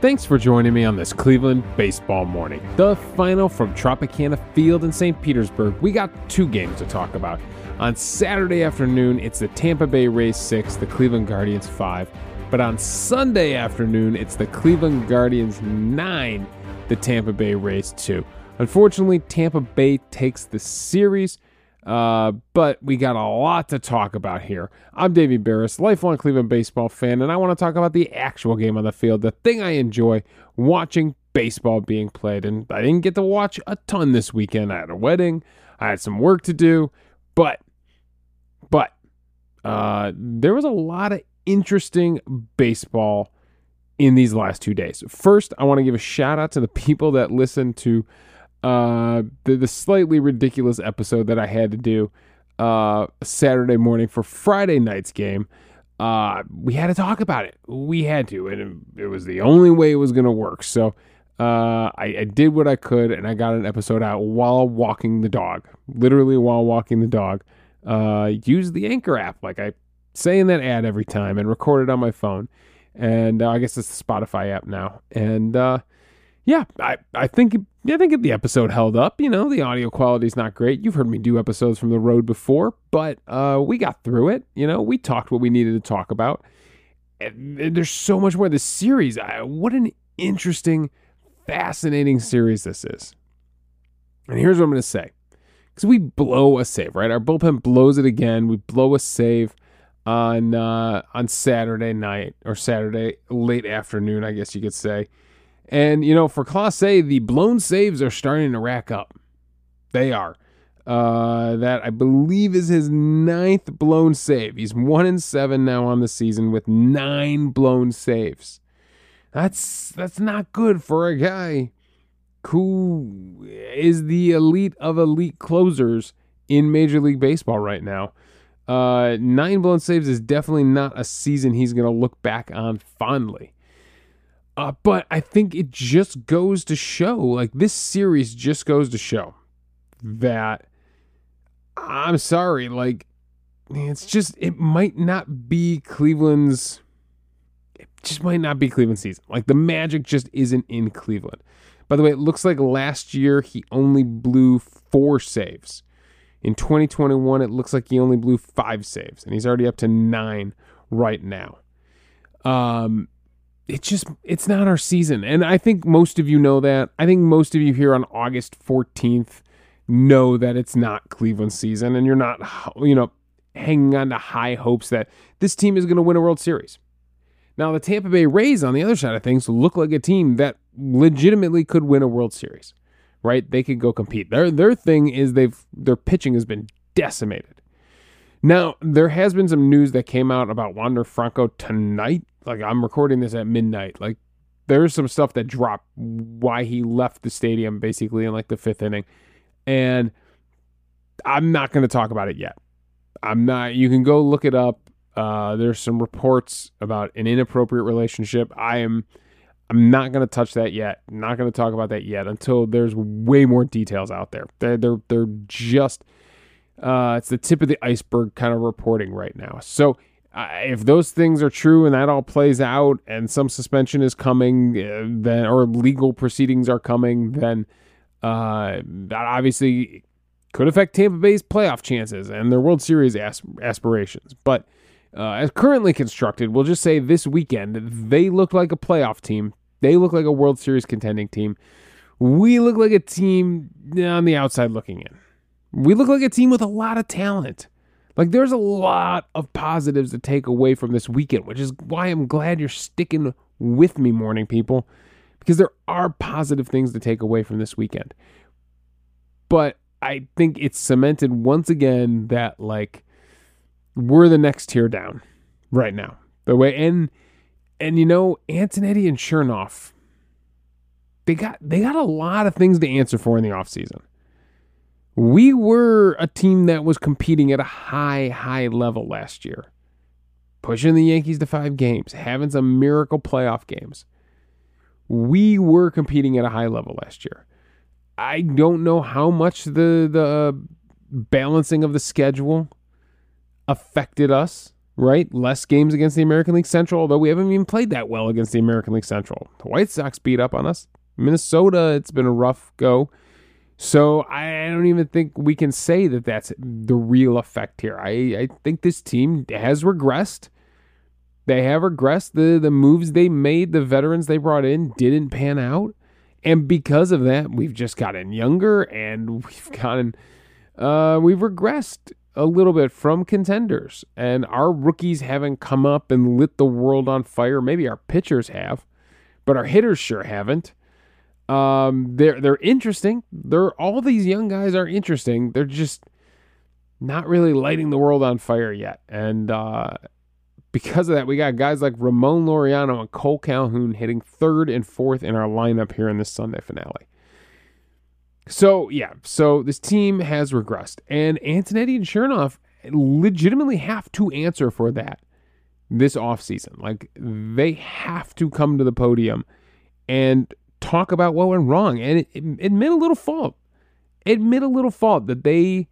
Thanks for joining me on this Cleveland baseball morning. The final from Tropicana Field in St. Petersburg. We got two games to talk about. On Saturday afternoon, it's the Tampa Bay Rays 6, the Cleveland Guardians 5. But on Sunday afternoon, it's the Cleveland Guardians 9, the Tampa Bay Rays 2. Unfortunately, Tampa Bay takes the series. Uh, but we got a lot to talk about here. I'm Davey Berris, lifelong Cleveland baseball fan, and I want to talk about the actual game on the field, the thing I enjoy watching baseball being played. And I didn't get to watch a ton this weekend. I had a wedding, I had some work to do, but, but, uh, there was a lot of interesting baseball in these last two days. First, I want to give a shout out to the people that listen to uh, the, the slightly ridiculous episode that I had to do uh, Saturday morning for Friday night's game. Uh, we had to talk about it. We had to, and it, it was the only way it was going to work. So uh, I, I, did what I could, and I got an episode out while walking the dog, literally while walking the dog. Uh, use the Anchor app, like I say in that ad every time, and record it on my phone. And uh, I guess it's the Spotify app now. And uh, yeah, I, I think I think the episode held up. You know, the audio quality is not great. You've heard me do episodes from the road before, but uh, we got through it. You know, we talked what we needed to talk about. And there's so much more. This series, I, what an interesting, fascinating series this is. And here's what I'm going to say. Because we blow a save, right? Our bullpen blows it again. We blow a save on uh, on Saturday night or Saturday late afternoon, I guess you could say. And, you know, for Clase, the blown saves are starting to rack up. They are. Uh, that I believe is his ninth blown save. He's one in seven now on the season with nine blown saves. That's that's not good for a guy who is the elite of elite closers in Major League Baseball right now. Uh, nine blown saves is definitely not a season he's going to look back on fondly. Uh, but I think it just goes to show, like this series just goes to show that I'm sorry, like it's just it might not be Cleveland's it just might not be Cleveland season. Like the magic just isn't in Cleveland. By the way, it looks like last year he only blew 4 saves. In 2021 it looks like he only blew 5 saves and he's already up to 9 right now. Um it's just it's not our season. And i think most of you know that. I think most of you here on august 14th know that it's not cleveland season and you're not you know hanging on to high hopes that this team is going to win a world series. Now the tampa bay rays on the other side of things look like a team that legitimately could win a world series right? They could go compete. Their their thing is they've their pitching has been decimated. Now there has been some news that came out about wander franco tonight like I'm recording this at midnight. Like there's some stuff that dropped why he left the stadium basically in like the fifth inning. And I'm not going to talk about it yet. I'm not, you can go look it up. Uh, there's some reports about an inappropriate relationship. I am, I'm not going to touch that yet. not going to talk about that yet until there's way more details out there. They're, they're, they're just, uh, it's the tip of the iceberg kind of reporting right now. So if those things are true and that all plays out and some suspension is coming uh, then or legal proceedings are coming then uh, that obviously could affect Tampa Bay's playoff chances and their World Series aspirations. But uh, as currently constructed we'll just say this weekend they look like a playoff team. They look like a World Series contending team. We look like a team on the outside looking in. We look like a team with a lot of talent like there's a lot of positives to take away from this weekend, which is why I'm glad you're sticking with me, morning people, because there are positive things to take away from this weekend. But I think it's cemented once again that like we're the next tier down right now. The way and and you know Antonetti and Chernoff, they got they got a lot of things to answer for in the offseason we were a team that was competing at a high, high level last year, pushing the Yankees to five games, having some miracle playoff games. We were competing at a high level last year. I don't know how much the the uh, balancing of the schedule affected us, right? Less games against the American League Central, although we haven't even played that well against the American League Central. The White Sox beat up on us. Minnesota, it's been a rough go. So I don't even think we can say that that's the real effect here. I, I think this team has regressed. They have regressed. The the moves they made, the veterans they brought in didn't pan out. And because of that, we've just gotten younger and we've gotten uh, we've regressed a little bit from contenders. And our rookies haven't come up and lit the world on fire. Maybe our pitchers have, but our hitters sure haven't. Um, they're they're interesting. They're all these young guys are interesting. They're just not really lighting the world on fire yet. And uh, because of that, we got guys like Ramon Laureano and Cole Calhoun hitting third and fourth in our lineup here in this Sunday finale. So yeah, so this team has regressed, and Antonetti and Chernoff legitimately have to answer for that this offseason. Like they have to come to the podium and talk about what went wrong and admit a little fault. Admit a little fault that they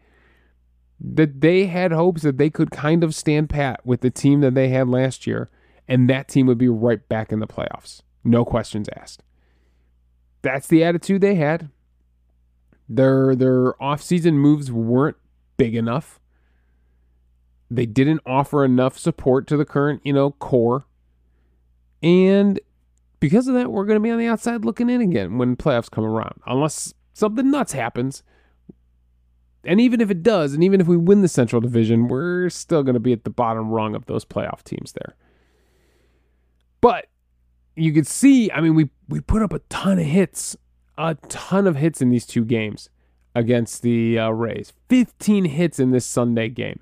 that they had hopes that they could kind of stand pat with the team that they had last year, and that team would be right back in the playoffs. No questions asked. That's the attitude they had. Their their offseason moves weren't big enough. They didn't offer enough support to the current, you know, core. And because of that, we're going to be on the outside looking in again when playoffs come around, unless something nuts happens. And even if it does, and even if we win the Central Division, we're still going to be at the bottom rung of those playoff teams there. But you could see, I mean, we we put up a ton of hits, a ton of hits in these two games against the uh, Rays. 15 hits in this Sunday game.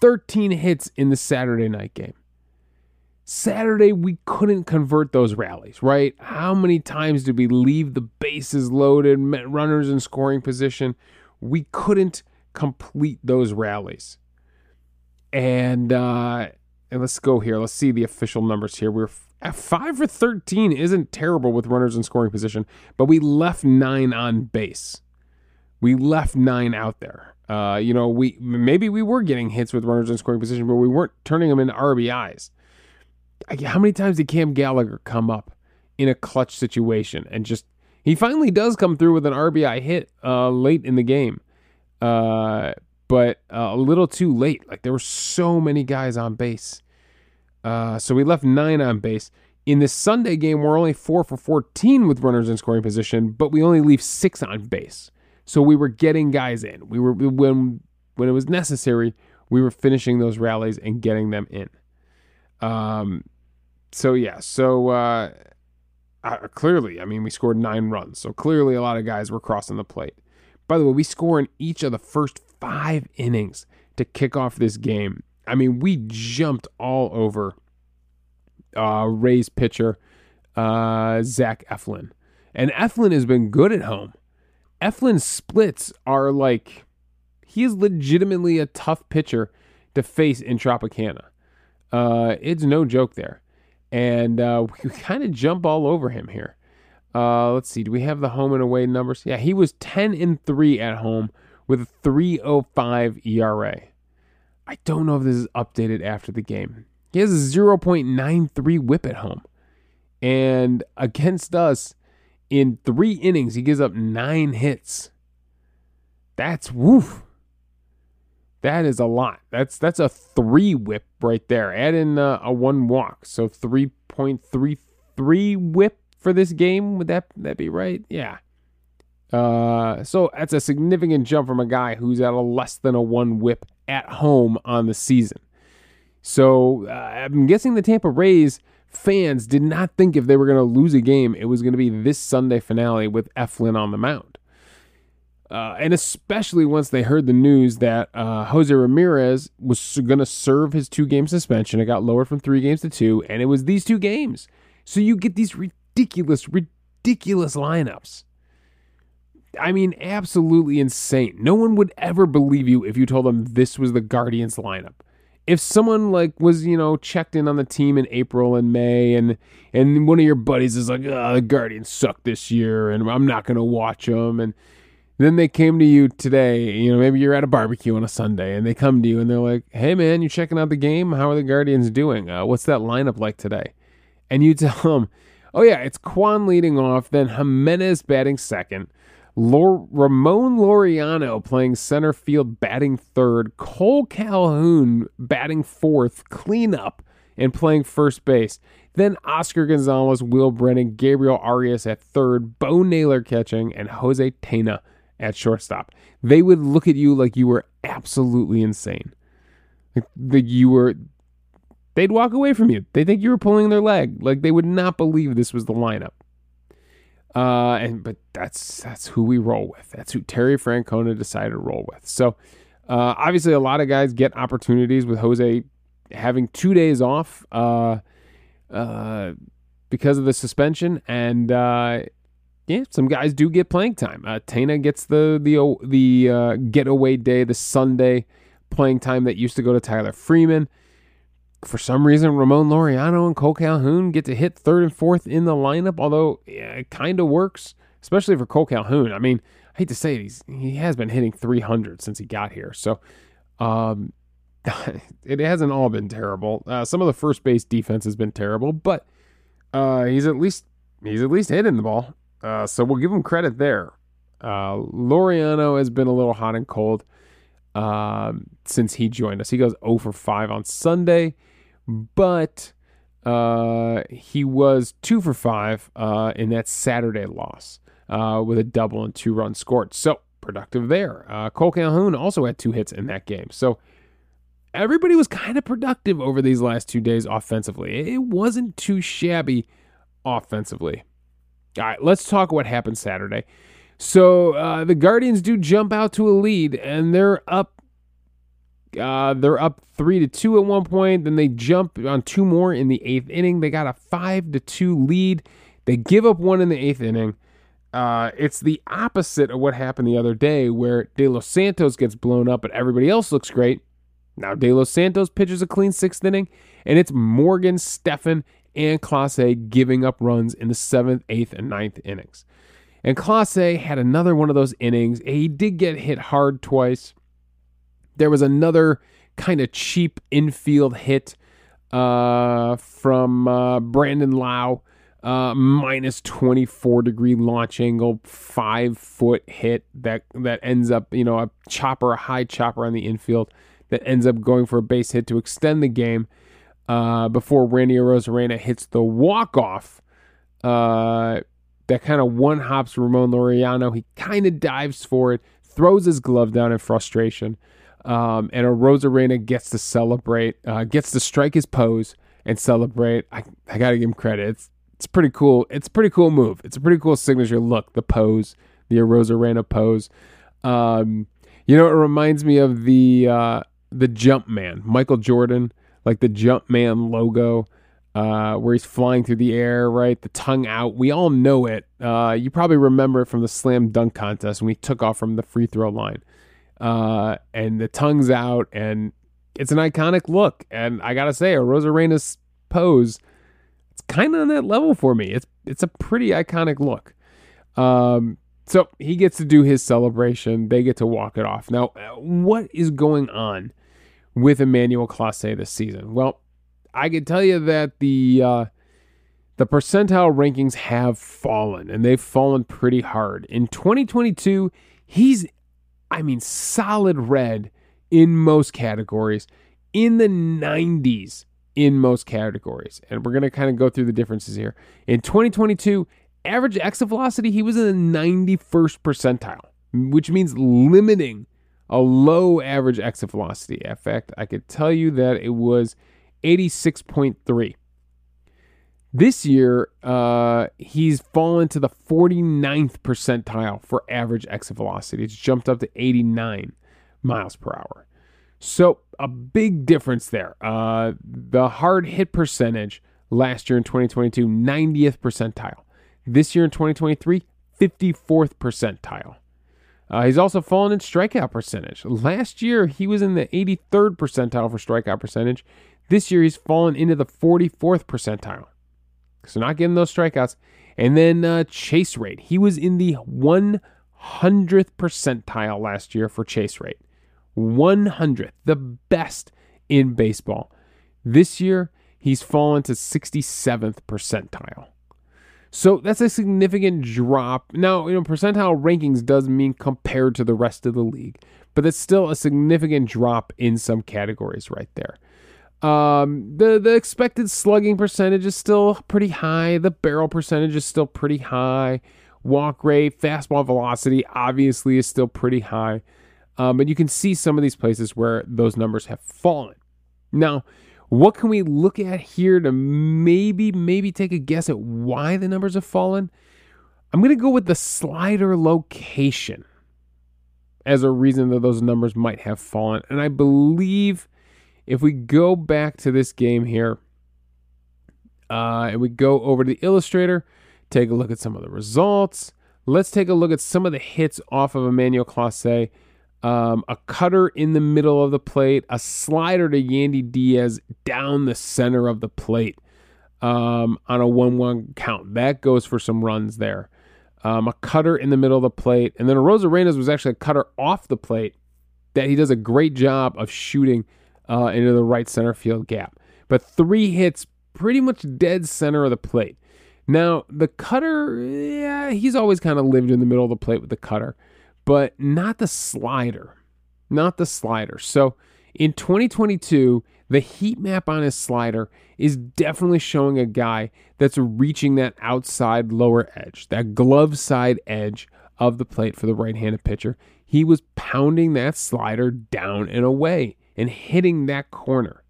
13 hits in the Saturday night game. Saturday, we couldn't convert those rallies, right? How many times did we leave the bases loaded, runners in scoring position? We couldn't complete those rallies. And, uh, and let's go here. Let's see the official numbers here. We're at five for 13 isn't terrible with runners in scoring position, but we left nine on base. We left nine out there. Uh, you know, we maybe we were getting hits with runners in scoring position, but we weren't turning them into RBIs how many times did Cam Gallagher come up in a clutch situation and just he finally does come through with an RBI hit uh, late in the game, uh, but uh, a little too late. Like there were so many guys on base, uh, so we left nine on base. In this Sunday game, we're only four for 14 with runners in scoring position, but we only leave six on base. So we were getting guys in. We were when when it was necessary, we were finishing those rallies and getting them in. Um, so yeah, so uh, uh, clearly, I mean, we scored nine runs, so clearly a lot of guys were crossing the plate. By the way, we score in each of the first five innings to kick off this game. I mean, we jumped all over uh, Ray's pitcher, uh, Zach Eflin. And Eflin has been good at home. Eflin's splits are like, he is legitimately a tough pitcher to face in Tropicana. Uh, it's no joke there. And uh, we kind of jump all over him here. Uh, let's see. Do we have the home and away numbers? Yeah, he was 10 and 3 at home with a 305 ERA. I don't know if this is updated after the game. He has a 0.93 whip at home. And against us, in three innings, he gives up nine hits. That's woof. That is a lot. That's that's a three whip right there. Add in uh, a one walk, so three point three three whip for this game. Would that that be right? Yeah. Uh, so that's a significant jump from a guy who's at a less than a one whip at home on the season. So uh, I'm guessing the Tampa Rays fans did not think if they were going to lose a game, it was going to be this Sunday finale with Eflin on the mound. Uh, and especially once they heard the news that uh, Jose Ramirez was going to serve his two game suspension. It got lowered from three games to two, and it was these two games. So you get these ridiculous, ridiculous lineups. I mean, absolutely insane. No one would ever believe you if you told them this was the Guardians lineup. If someone like was, you know, checked in on the team in April and May and and one of your buddies is like, "Oh, the Guardians suck this year and I'm not going to watch them." And Then they came to you today, you know, maybe you're at a barbecue on a Sunday and they come to you and they're like, hey man, you checking out the game? How are the Guardians doing? Uh, what's that lineup like today? And you tell them, oh yeah, it's Kwan leading off, then Giménez batting second, Lor- Ramon Laureano playing center field batting third, Cole Calhoun batting fourth, cleanup and playing first base. Then Oscar Gonzalez, Will Brennan, Gabriel Arias at third, Bo Naylor catching, and Jose Tena at shortstop. They would look at you like you were absolutely insane. Like you were they'd walk away from you. They think you were pulling their leg. Like they would not believe this was the lineup. Uh, and but that's that's who we roll with. That's who Terry Francona decided to roll with. So uh, obviously, a lot of guys get opportunities with Jose having two days off uh, uh, because of the suspension, and uh, yeah, some guys do get playing time. Uh, Tena gets the the the uh, getaway day, the Sunday playing time that used to go to Tyler Freeman. For some reason, Ramon Laureano and Cole Calhoun get to hit third and fourth in the lineup, although yeah, it kind of works, especially for Cole Calhoun. I mean, I hate to say it, he's, he has been hitting 300 since he got here. So um, it hasn't all been terrible. Uh, some of the first base defense has been terrible, but uh, he's at least he's at least hitting the ball. Uh, so we'll give him credit there. Uh, Laureano has been a little hot and cold um, since he joined us. He goes 0 for 5 on Sunday, but uh, he was 2 for 5 uh, in that Saturday loss uh, with a double and two runs scored. So productive there. Uh, Cole Calhoun also had two hits in that game. So everybody was kind of productive over these last two days offensively. It wasn't too shabby offensively. All right, let's talk what happened Saturday. So uh, the Guardians do jump out to a lead, and they're up. Uh, they're up three to two at one point. Then they jump on two more in the eighth inning. They got a five to two lead. They give up one in the eighth inning. Uh, it's the opposite of what happened the other day, where De Los Santos gets blown up, but everybody else looks great. Now De Los Santos pitches a clean sixth inning, and it's Morgan, Stephan, and Clase giving up runs in the seventh, eighth, and ninth innings. And Clase had another one of those innings. He did get hit hard twice. There was another kind of cheap infield hit uh, from uh, Brandon Lowe, uh, minus 24 degree launch angle, five foot hit that that ends up, you know, a chopper, a high chopper on the infield that ends up going for a base hit to extend the game uh, before Randy Arozarena hits the walk off. Uh, that kind of one hops Ramon Laureano. He kind of dives for it, throws his glove down in frustration, um, and Arozarena gets to celebrate, uh, gets to strike his pose and celebrate. I, I got to give him credit. It's it's pretty cool. It's a pretty cool move. It's a pretty cool signature look. The pose, the Arozarena pose. Um, you know, it reminds me of the uh, the Jump Man, Michael Jordan, like the Jump Man logo, uh, where he's flying through the air, right? The tongue out. We all know it. Uh, you probably remember it from the slam dunk contest when he took off from the free throw line. Uh, and the tongue's out, and it's an iconic look. And I gotta say, a Arozarena's pose, it's kind of on that level for me. It's it's a pretty iconic look. Um, so he gets to do his celebration. They get to walk it off. Now, what is going on with Emmanuel Clase this season? Well, I can tell you that the uh, the percentile rankings have fallen, and they've fallen pretty hard. In 2022, he's, I mean, solid red in most categories, in the 90s in most categories. And we're going to kind of go through the differences here. In 2022, average exit velocity, he was in the 91st percentile, which means limiting a low average exit velocity. In fact, I could tell you that it was 86.3. This year, uh, he's fallen to the 49th percentile for average exit velocity. It's jumped up to 89 miles per hour. So, a big difference there. Uh, the hard hit percentage last year in 2022, 90th percentile. This year in 2023, 54th percentile. Uh, he's also fallen in strikeout percentage. Last year, he was in the 83rd percentile for strikeout percentage. This year, he's fallen into the 44th percentile. So, not getting those strikeouts. And then uh, chase rate. He was in the 100th percentile last year for chase rate. 100th, the best in baseball. This year, he's fallen to 67th percentile. So that's a significant drop. Now, you know, percentile rankings does mean compared to the rest of the league, but that's still a significant drop in some categories right there. Um, the the expected slugging percentage is still pretty high. The barrel percentage is still pretty high. Walk rate, fastball velocity, obviously is still pretty high. Um, but you can see some of these places where those numbers have fallen. Now, what can we look at here to maybe, maybe take a guess at why the numbers have fallen? I'm going to go with the slider location as a reason that those numbers might have fallen. And I believe if we go back to this game here uh, and we go over to the illustrator, take a look at some of the results. Let's take a look at some of the hits off of Emmanuel Clase um, a cutter in the middle of the plate, a slider to Yandy Diaz down the center of the plate um, on a 1 1 count. That goes for some runs there. Um, a cutter in the middle of the plate. And then a Arozarena was actually a cutter off the plate that he does a great job of shooting uh, into the right center field gap. But three hits pretty much dead center of the plate. Now, the cutter, yeah, he's always kind of lived in the middle of the plate with the cutter but not the slider. Not the slider. So in 2022, the heat map on his slider is definitely showing a guy that's reaching that outside lower edge, that glove side edge of the plate for the right handed pitcher. He was pounding that slider down and away and hitting that corner,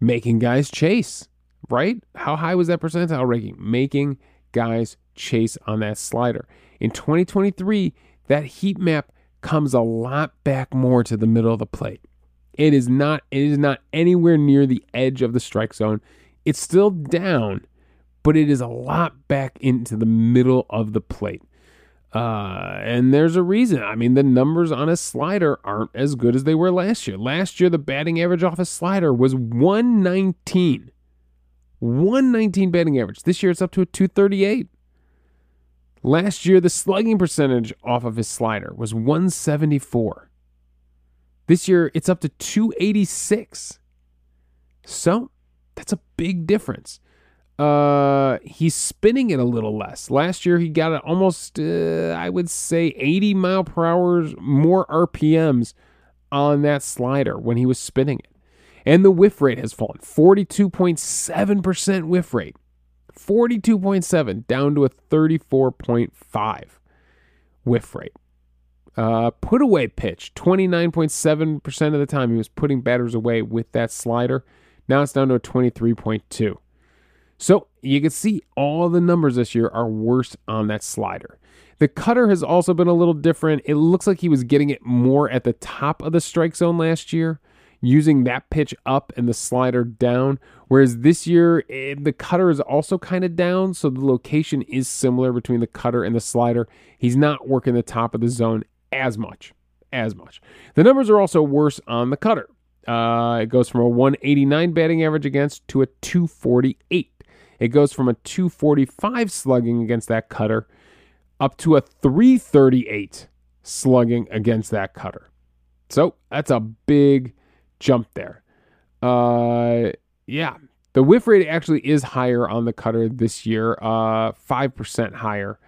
making guys chase, right? How high was that percentile ranking? Making guys chase on that slider. In 2023, that heat map comes a lot back more to the middle of the plate. It is not it is not anywhere near the edge of the strike zone. It's still down, but it is a lot back into the middle of the plate. Uh, and there's a reason. I mean, the numbers on a slider aren't as good as they were last year. Last year, the batting average off a slider was 119. 119 batting average. This year, it's up to a 238. Last year, the slugging percentage off of his slider was 174. This year, it's up to 286. So that's a big difference. Uh, he's spinning it a little less. Last year, he got it almost, uh, I would say, 80 mile per hour more RPMs on that slider when he was spinning it. And the whiff rate has fallen 42.7% whiff rate. 42.7 down to a 34.5 whiff rate. Uh, put away pitch, 29.7% of the time he was putting batters away with that slider. Now it's down to a 23.2. So you can see all the numbers this year are worse on that slider. The cutter has also been a little different. It looks like he was getting it more at the top of the strike zone last year using that pitch up and the slider down. Whereas this year, it, eh, the cutter is also kind of down, so the location is similar between the cutter and the slider. He's not working the top of the zone as much. As much. The numbers are also worse on the cutter. Uh, it goes from a 189 batting average against to a 248. It goes from a 245 slugging against that cutter up to a 338 slugging against that cutter. So that's a big jump there. Uh, yeah, the whiff rate actually is higher on the cutter this year, uh, 5% higher.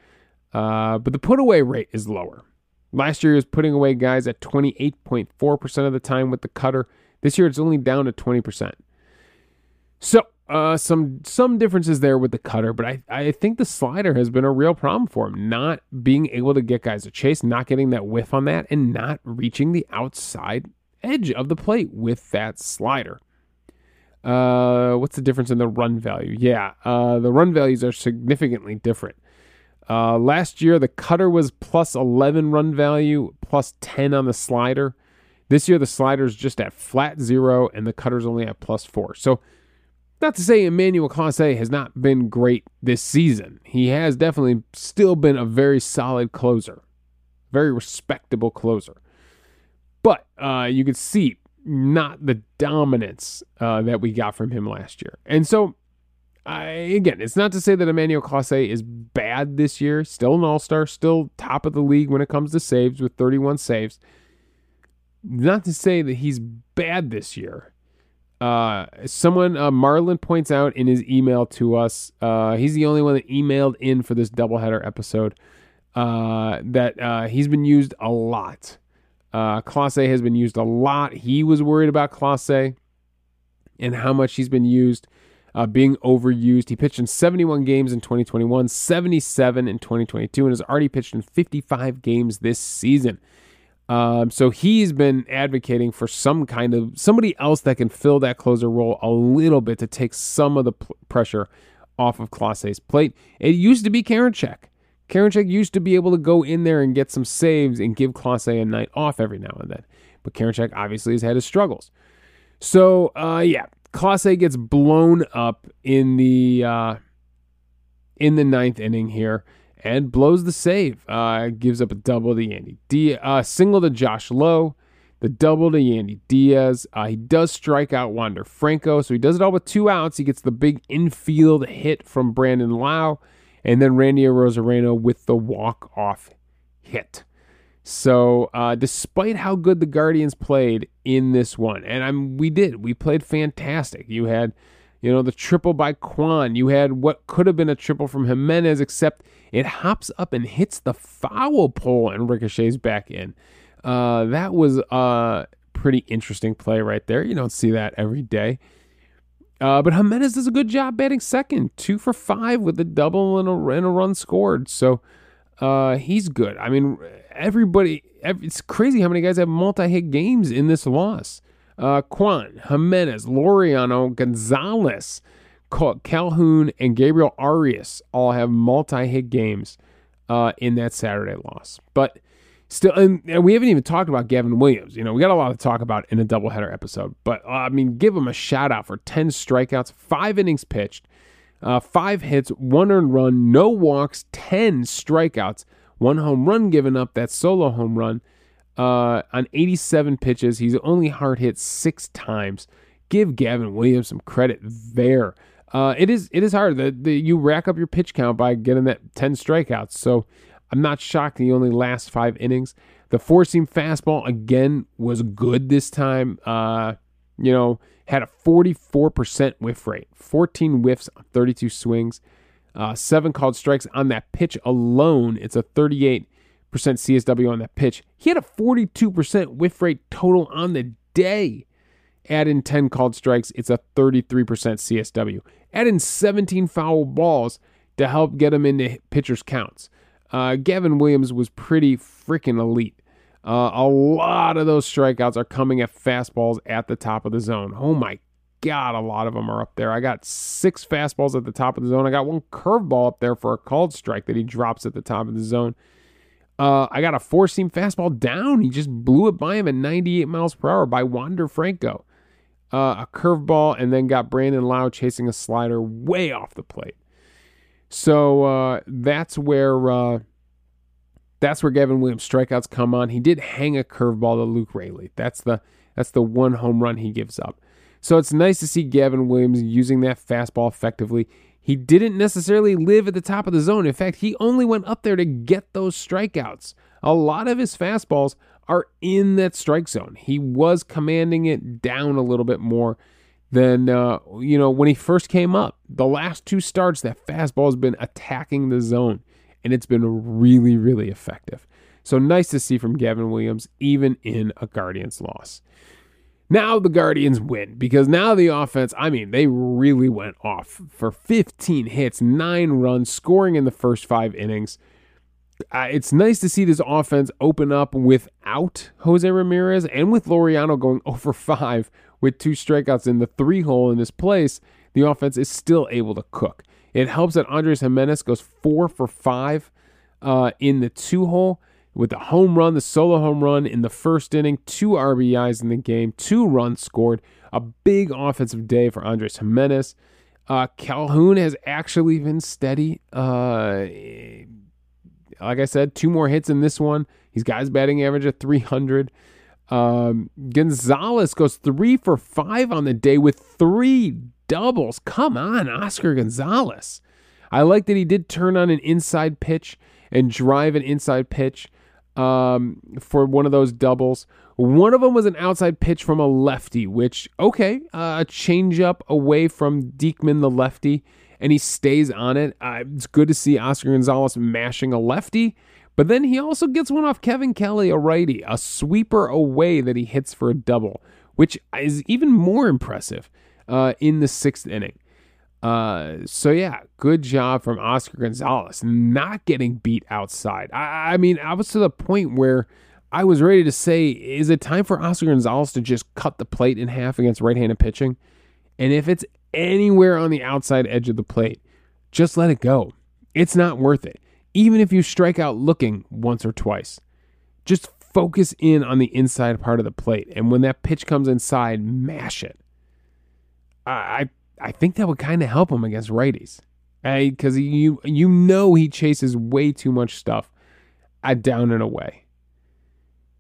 Uh, but the put away rate is lower. Last year, he was putting away guys at 28.4% of the time with the cutter. This year, it's only down to 20%. So, uh, some some differences there with the cutter, but I, I think the slider has been a real problem for him. Not being able to get guys to chase, not getting that whiff on that, and not reaching the outside edge of the plate with that slider. Uh, what's the difference in the run value? Yeah, uh, the run values are significantly different. Uh, last year, the cutter was plus 11 run value, plus 10 on the slider. This year, the slider's just at flat zero, and the cutter's only at plus four. So, not to say Emmanuel Clase has not been great this season. He has definitely still been a very solid closer, very respectable closer. But uh, you could see not the dominance uh, that we got from him last year. And so I, again, it's not to say that Emmanuel Clase is bad this year. Still an all star, still top of the league when it comes to saves with 31 saves. Not to say that he's bad this year. Uh, someone, uh, Marlon points out in his email to us, uh, he's the only one that emailed in for this doubleheader episode, uh, that uh, he's been used a lot. Uh, Clase has been used a lot. He was worried about Clase and how much he's been used, uh, being overused. He pitched in 71 games in 2021, 77 in 2022, and has already pitched in 55 games this season. Um, so he's been advocating for some kind of somebody else that can fill that closer role a little bit to take some of the pressure off of Clase's plate. It used to be Karinchak. Karinchak used to be able to go in there and get some saves and give Clase a a night off every now and then. But Karinchak obviously has had his struggles. So uh, yeah, Clase gets blown up in the uh, in the ninth inning here and blows the save. Uh, gives up a double to Yandy Diaz, uh, single to Josh Lowe, the double to Yandy Diaz. Uh, he does strike out Wander Franco, so he does it all with two outs. He gets the big infield hit from Brandon Lowe, and then Randy Arozarena with the walk off hit. So, uh, despite how good the Guardians played in this one, and I'm, we did, we played fantastic. You had you know, the triple by Kwan. You had what could have been a triple from Giménez, except it hops up and hits the foul pole and ricochets back in. Uh, that was a pretty interesting play right there. You don't see that every day. Uh, but Giménez does a good job batting second, two for five with a double and a, and a run scored. So uh, he's good. I mean, everybody, every, it's crazy how many guys have multi hit games in this loss. Uh, Kwan, Giménez, Laureano, Gonzalez, Calhoun, and Gabriel Arias all have multi hit games uh, in that Saturday loss. But still, and, and, we haven't even talked about Gavin Williams. You know, we got a lot to talk about in a doubleheader episode. But uh, I mean, give him a shout out for 10 strikeouts, five innings pitched, uh, five hits, one earned run, no walks, 10 strikeouts, one home run given up, that solo home run. Uh, on 87 pitches, he's only hard hit six times. Give Gavin Williams some credit there. Uh, it is it is hard that you rack up your pitch count by getting that 10 strikeouts. So I'm not shocked he only lasts five innings. The four seam fastball again was good this time. Uh, you know, had a 44% whiff rate, 14 whiffs, on 32 swings, uh, seven called strikes on that pitch alone. It's a 38% CSW on that pitch. He had a 42% whiff rate total on the day. Add in 10 called strikes, it's a 33% CSW. Add in 17 foul balls to help get him into pitchers' counts. Uh, Gavin Williams was pretty freaking elite. Uh, a lot of those strikeouts are coming at fastballs at the top of the zone. Oh my God, a lot of them are up there. I got six fastballs at the top of the zone. I got one curveball up there for a called strike that he drops at the top of the zone. Uh, I got a four seam fastball down. He just blew it by him at 98 miles per hour by Wander Franco. Uh, a curveball, and then got Brandon Lowe chasing a slider way off the plate. So uh, that's where uh, that's where Gavin Williams strikeouts come on. He did hang a curveball to Luke Raley. That's the that's the one home run he gives up. So it's nice to see Gavin Williams using that fastball effectively. He didn't necessarily live at the top of the zone. In fact, he only went up there to get those strikeouts. A lot of his fastballs are in that strike zone. He was commanding it down a little bit more than uh, you know when he first came up. The last two starts, that fastball has been attacking the zone, and it's been really, really effective. So nice to see from Gavin Williams, even in a Guardians loss. Now the Guardians win because now the offense, I mean, they really went off for 15 hits, nine runs, scoring in the first five innings. Uh, it's nice to see this offense open up without Jose Ramirez and with Laureano going over five with two strikeouts in the three hole in this place. The offense is still able to cook. It helps that Andres Giménez goes four for five uh, in the two hole with a home run, the solo home run in the first inning, two RBIs in the game, two runs scored, a big offensive day for Andres Giménez. Uh, Calhoun has actually been steady. Uh, like I said, two more hits in this one. He's got his batting average at 300. Um, Gonzalez goes three for five on the day with three doubles. Come on, Oscar Gonzalez. I like that he did turn on an inside pitch and drive an inside pitch um, for one of those doubles. One of them was an outside pitch from a lefty, which, okay, uh, a changeup away from Diekman, the lefty, and he stays on it. Uh, it's good to see Oscar Gonzalez mashing a lefty. But then he also gets one off Kevin Kelly, a righty, a sweeper away that he hits for a double, which is even more impressive uh, in the sixth inning. Uh, so yeah, good job from Oscar Gonzalez, not getting beat outside. I, I mean, I was to the point where I was ready to say, is it time for Oscar Gonzalez to just cut the plate in half against right-handed pitching? And if it's anywhere on the outside edge of the plate, just let it go. It's not worth it even if you strike out looking once or twice. Just focus in on the inside part of the plate, and when that pitch comes inside, mash it. I I think that would kind of help him against righties, eh? because you you know he chases way too much stuff at down and away.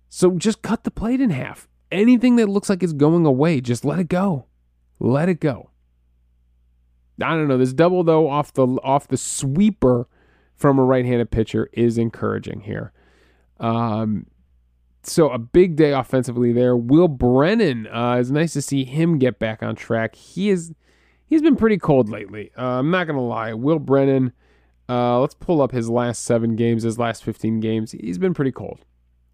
So just cut the plate in half. Anything that looks like it's going away, just let it go. Let it go. I don't know. This double though off the off the sweeper from a right-handed pitcher is encouraging here. Um, so a big day offensively there. Will Brennan uh, is nice to see him get back on track. He is he's been pretty cold lately. Uh, I'm not gonna lie. Will Brennan. Uh, let's pull up his last seven games, his last 15 games. He's been pretty cold.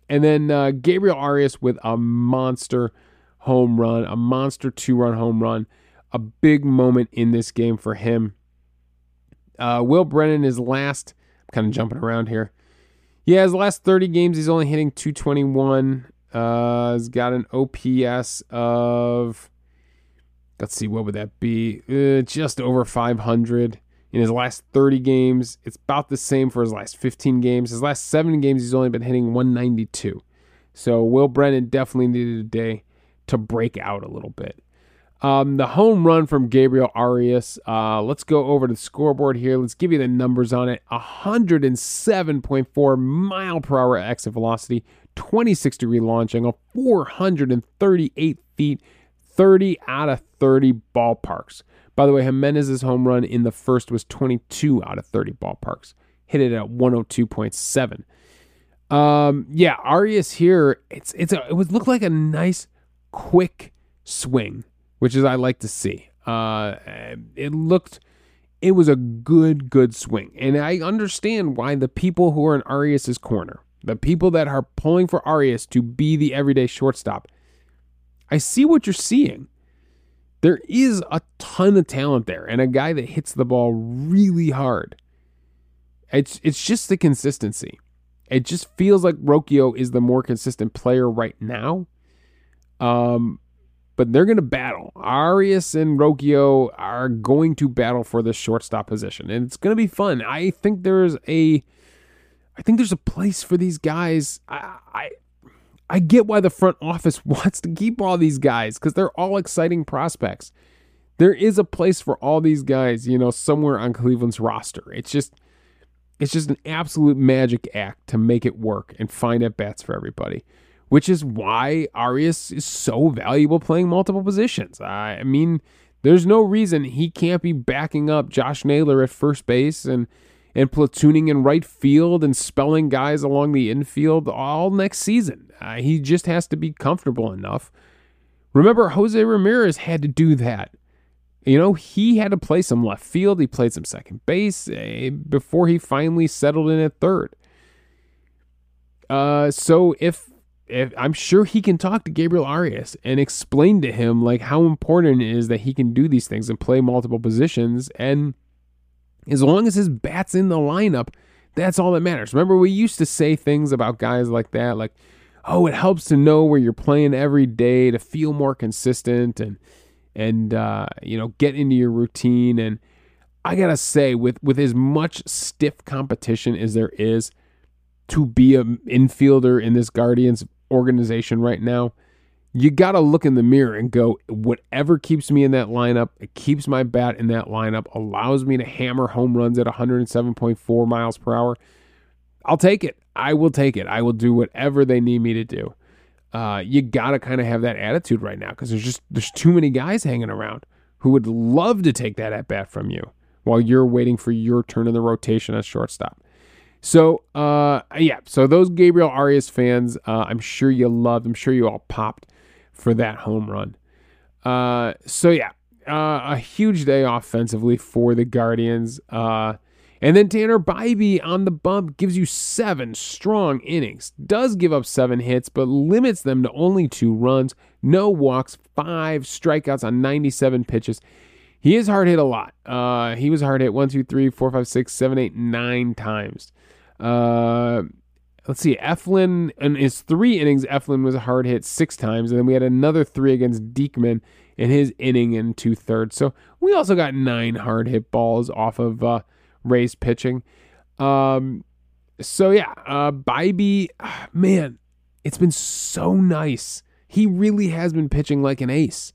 And then uh, Gabriel Arias with a monster home run, a monster two run home run, a big moment in this game for him. Uh, Will Brennan is last. I'm kind of jumping around here. Yeah, his last 30 games, he's only hitting 221. Uh, he's got an OPS of, let's see, what would that be? Uh, just over 500 in his last 30 games. It's about the same for his last 15 games. His last seven games, he's only been hitting 192. So Will Brennan definitely needed a day to break out a little bit. Um, the home run from Gabriel Arias. Uh, let's go over to the scoreboard here. Let's give you the numbers on it. 107.4 mile per hour exit velocity, 26 degree launch angle, 438 feet, 30 out of 30 ballparks. By the way, Giménez's home run in the first was 22 out of 30 ballparks. Hit it at 102.7. Um, yeah, Arias here. It's it's a, it would look like a nice quick swing which is I like to see. Uh, it looked, it was a good, good swing, and I understand why the people who are in Arias's corner, the people that are pulling for Arias to be the everyday shortstop, I see what you're seeing. There is a ton of talent there, and a guy that hits the ball really hard. It's it's just the consistency. It just feels like Rocchio is the more consistent player right now. Um, but they're going to battle. Arias and Rocchio are going to battle for the shortstop position, and it's going to be fun. I think there's a, I think there's a place for these guys. I, I, I get why the front office wants to keep all these guys because they're all exciting prospects. There is a place for all these guys, you know, somewhere on Cleveland's roster. It's just, it's just an absolute magic act to make it work and find at bats for everybody which is why Arias is so valuable playing multiple positions. I mean, there's no reason he can't be backing up Josh Naylor at first base and and platooning in right field and spelling guys along the infield all next season. Uh, he just has to be comfortable enough. Remember, Jose Ramirez had to do that. You know, he had to play some left field. He played some second base uh, before he finally settled in at third. Uh, so if if, I'm sure he can talk to Gabriel Arias and explain to him like how important it is that he can do these things and play multiple positions. And as long as his bat's in the lineup, that's all that matters. Remember, we used to say things about guys like that, like, oh, it helps to know where you're playing every day to feel more consistent and and uh, you know get into your routine. And I gotta say, with with as much stiff competition as there is to be an infielder in this Guardians organization right now, you got to look in the mirror and go, whatever keeps me in that lineup, it keeps my bat in that lineup, allows me to hammer home runs at 107.4 miles per hour. I'll take it. I will take it. I will do whatever they need me to do. uh, you gotta kind of have that attitude right now because there's just there's too many guys hanging around who would love to take that at bat from you while you're waiting for your turn in the rotation at shortstop. So uh, yeah, so those Gabriel Arias fans, uh, I'm sure you loved. I'm sure you all popped for that home run. Uh, so yeah, uh, a huge day offensively for the Guardians. Uh, and then Tanner Bibee on the bump gives you seven strong innings. Does give up seven hits, but limits them to only two runs, no walks, five strikeouts on 97 pitches. He is hard hit a lot. Uh, he was hard hit one, two, three, four, five, six, seven, eight, nine times. Uh, let's see. Eflin in his three innings, Eflin was a hard hit six times, and then we had another three against Diekman in his inning in two thirds. So we also got nine hard hit balls off of uh, Ray's pitching. Um, so yeah, uh, Bibee, man, it's been so nice. He really has been pitching like an ace.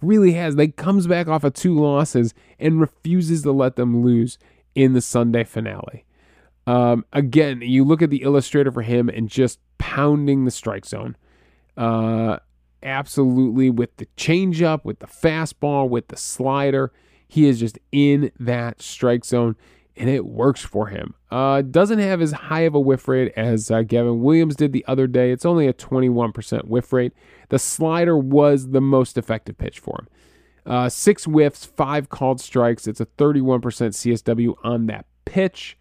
Really has. Like comes back off of two losses and refuses to let them lose in the Sunday finale. Um, again, you look at the illustrator for him and just pounding the strike zone. Uh, absolutely with the changeup, with the fastball, with the slider. He is just in that strike zone and it works for him. Uh, doesn't have as high of a whiff rate as uh, Gavin Williams did the other day. It's only a 21% whiff rate. The slider was the most effective pitch for him. Uh, six whiffs, five called strikes. It's a 31% CSW on that pitch.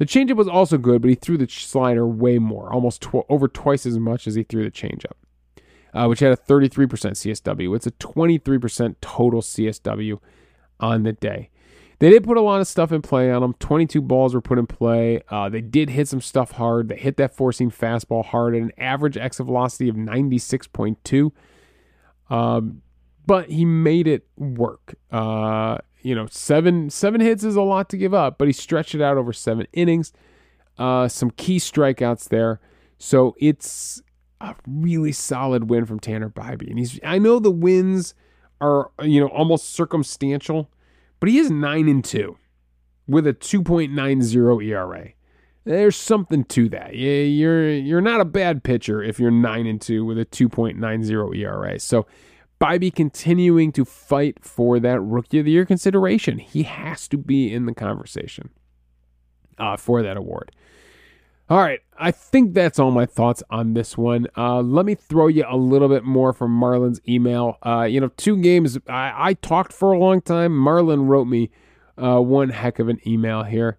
The changeup was also good, but he threw the slider way more, almost tw- over twice as much as he threw the changeup, uh, which had a 33% CSW. It's a 23% total CSW on the day. They did put a lot of stuff in play on him. 22 balls were put in play. Uh, they did hit some stuff hard. They hit that four seam fastball hard at an average exit velocity of 96.2. Um, but he made it work. Uh, you know, seven seven hits is a lot to give up, but he stretched it out over seven innings. Uh, some key strikeouts there. So it's a really solid win from Tanner Bibee. And he's I know the wins are, you know, almost circumstantial but he is 9 and 2 with a 2.90 ERA. There's something to that. You're you're not a bad pitcher if you're 9 and 2 with a 2.90 ERA. So Bibee continuing to fight for that rookie of the year consideration. He has to be in the conversation uh, for that award. All right, I think that's all my thoughts on this one. Uh, let me throw you a little bit more from Marlin's email. Uh, you know, two games. I, I, talked for a long time. Marlin wrote me uh, one heck of an email here.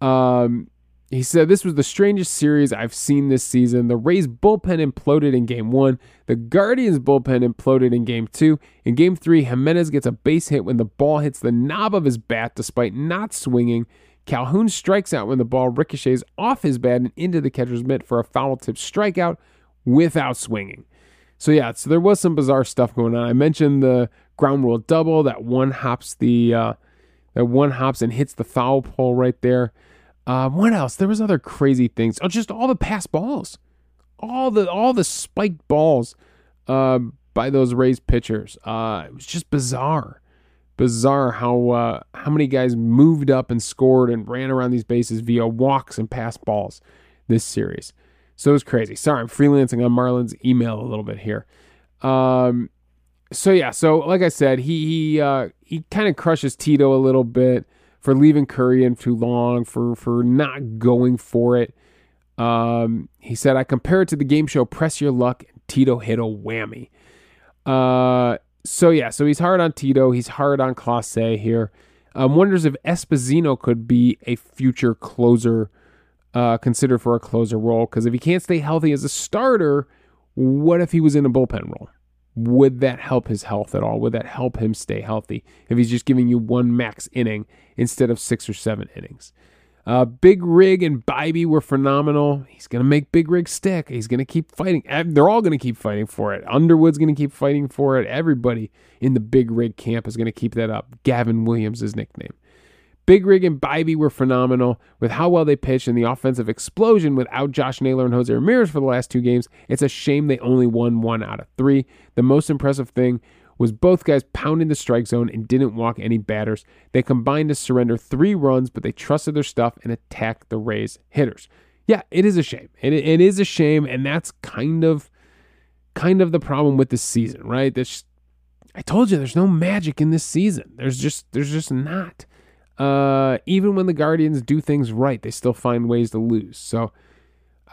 Um, he said this was the strangest series I've seen this season. The Rays bullpen imploded in game one. The Guardians bullpen imploded in game two. In game three, Giménez gets a base hit when the ball hits the knob of his bat despite not swinging. Calhoun strikes out when the ball ricochets off his bat and into the catcher's mitt for a foul tip strikeout without swinging. So yeah, so there was some bizarre stuff going on. I mentioned the ground rule double that one hops the uh, that one hops and hits the foul pole right there. Uh, what else? There was other crazy things. Oh, just all the pass balls, all the all the spiked balls uh, by those Rays pitchers. Uh, it was just bizarre bizarre how uh, how many guys moved up and scored and ran around these bases via walks and pass balls this series. So it was crazy. Sorry, I'm freelancing on Marlin's email a little bit here. Um, so yeah, so like I said, he he uh, he kind of crushes Tito a little bit for leaving Curry in too long, for for not going for it. Um, he said, I compare it to the game show Press Your Luck, Tito hit a whammy. Uh, so yeah, so he's hard on Tito. He's hard on Clase here. Um, wonders if Esposito could be a future closer, uh, considered for a closer role. Because if he can't stay healthy as a starter, what if he was in a bullpen role? Would that help his health at all? Would that help him stay healthy if he's just giving you one max inning instead of six or seven innings? Uh, Big Rig and Bibee were phenomenal. He's going to make Big Rig stick. He's going to keep fighting. They're all going to keep fighting for it. Underwood's going to keep fighting for it. Everybody in the Big Rig camp is going to keep that up. Gavin Williams' his nickname. Big Rig and Bibee were phenomenal with how well they pitched and the offensive explosion without Josh Naylor and Jose Ramírez for the last two games. It's a shame they only won one out of three. The most impressive thing was both guys pounding the strike zone and didn't walk any batters. They combined to surrender three runs, but they trusted their stuff and attacked the Rays hitters. Yeah, it is a shame. It, it is a shame, and that's kind of kind of the problem with this season, right? This, I told you, there's no magic in this season. There's just, there's just not. Uh, even when the Guardians do things right, they still find ways to lose. So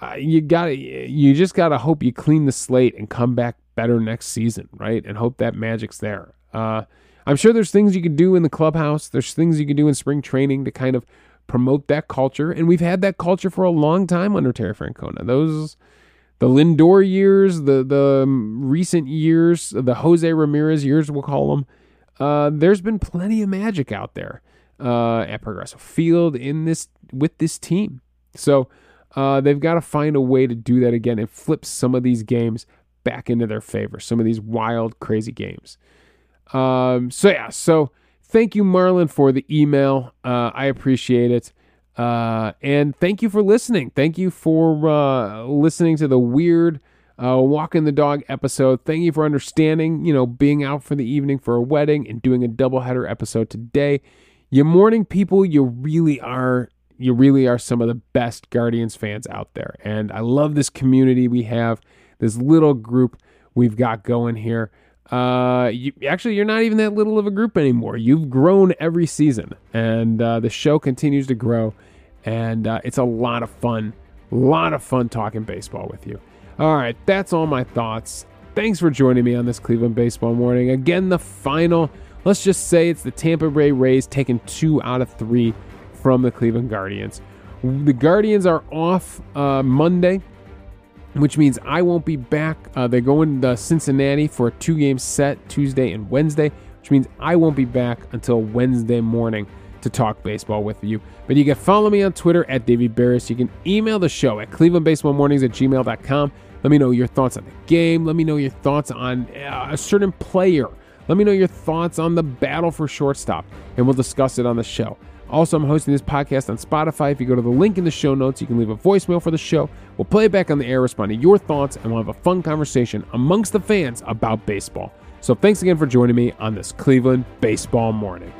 uh, you gotta, you just gotta hope you clean the slate and come back better next season, right? And hope that magic's there. Uh, I'm sure there's things you can do in the clubhouse. There's things you can do in spring training to kind of promote that culture, and we've had that culture for a long time under Terry Francona. Those the Lindor years, the the recent years, the Jose Ramírez years, we'll call them. Uh, there's been plenty of magic out there uh, at Progressive Field in this with this team. So uh, they've got to find a way to do that again and flip some of these games back into their favor. Some of these wild, crazy games. Um, so yeah, so thank you, Marlin, for the email. Uh, I appreciate it. Uh, and thank you for listening. Thank you for uh, listening to the weird uh, walking the dog episode. Thank you for understanding, you know, being out for the evening for a wedding and doing a doubleheader episode today. You morning people, you really are. You really are some of the best Guardians fans out there. And I love this community we have, this little group we've got going here uh, you, actually, you're not even that little of a group anymore. You've grown every season, and uh, the show continues to grow, and uh, it's a lot of fun. A lot of fun talking baseball with you. All right, that's all my thoughts. Thanks for joining me on this Cleveland baseball morning. Again, the final. Let's just say it's the Tampa Bay Rays taking two out of three from the Cleveland Guardians. The Guardians are off uh, Monday which means I won't be back. Uh, they're going to Cincinnati for a two game set Tuesday and Wednesday, which means I won't be back until Wednesday morning to talk baseball with you. But you can follow me on Twitter at Davey Berris. You can email the show at clevelandbaseballmornings at gmail.com. Let me know your thoughts on the game. Let me know your thoughts on uh, a certain player. Let me know your thoughts on the battle for shortstop, and we'll discuss it on the show. Also, I'm hosting this podcast on Spotify. If you go to the link in the show notes, you can leave a voicemail for the show. We'll play it back on the air, respond to your thoughts, and we'll have a fun conversation amongst the fans about baseball. So, thanks again for joining me on this Cleveland baseball morning.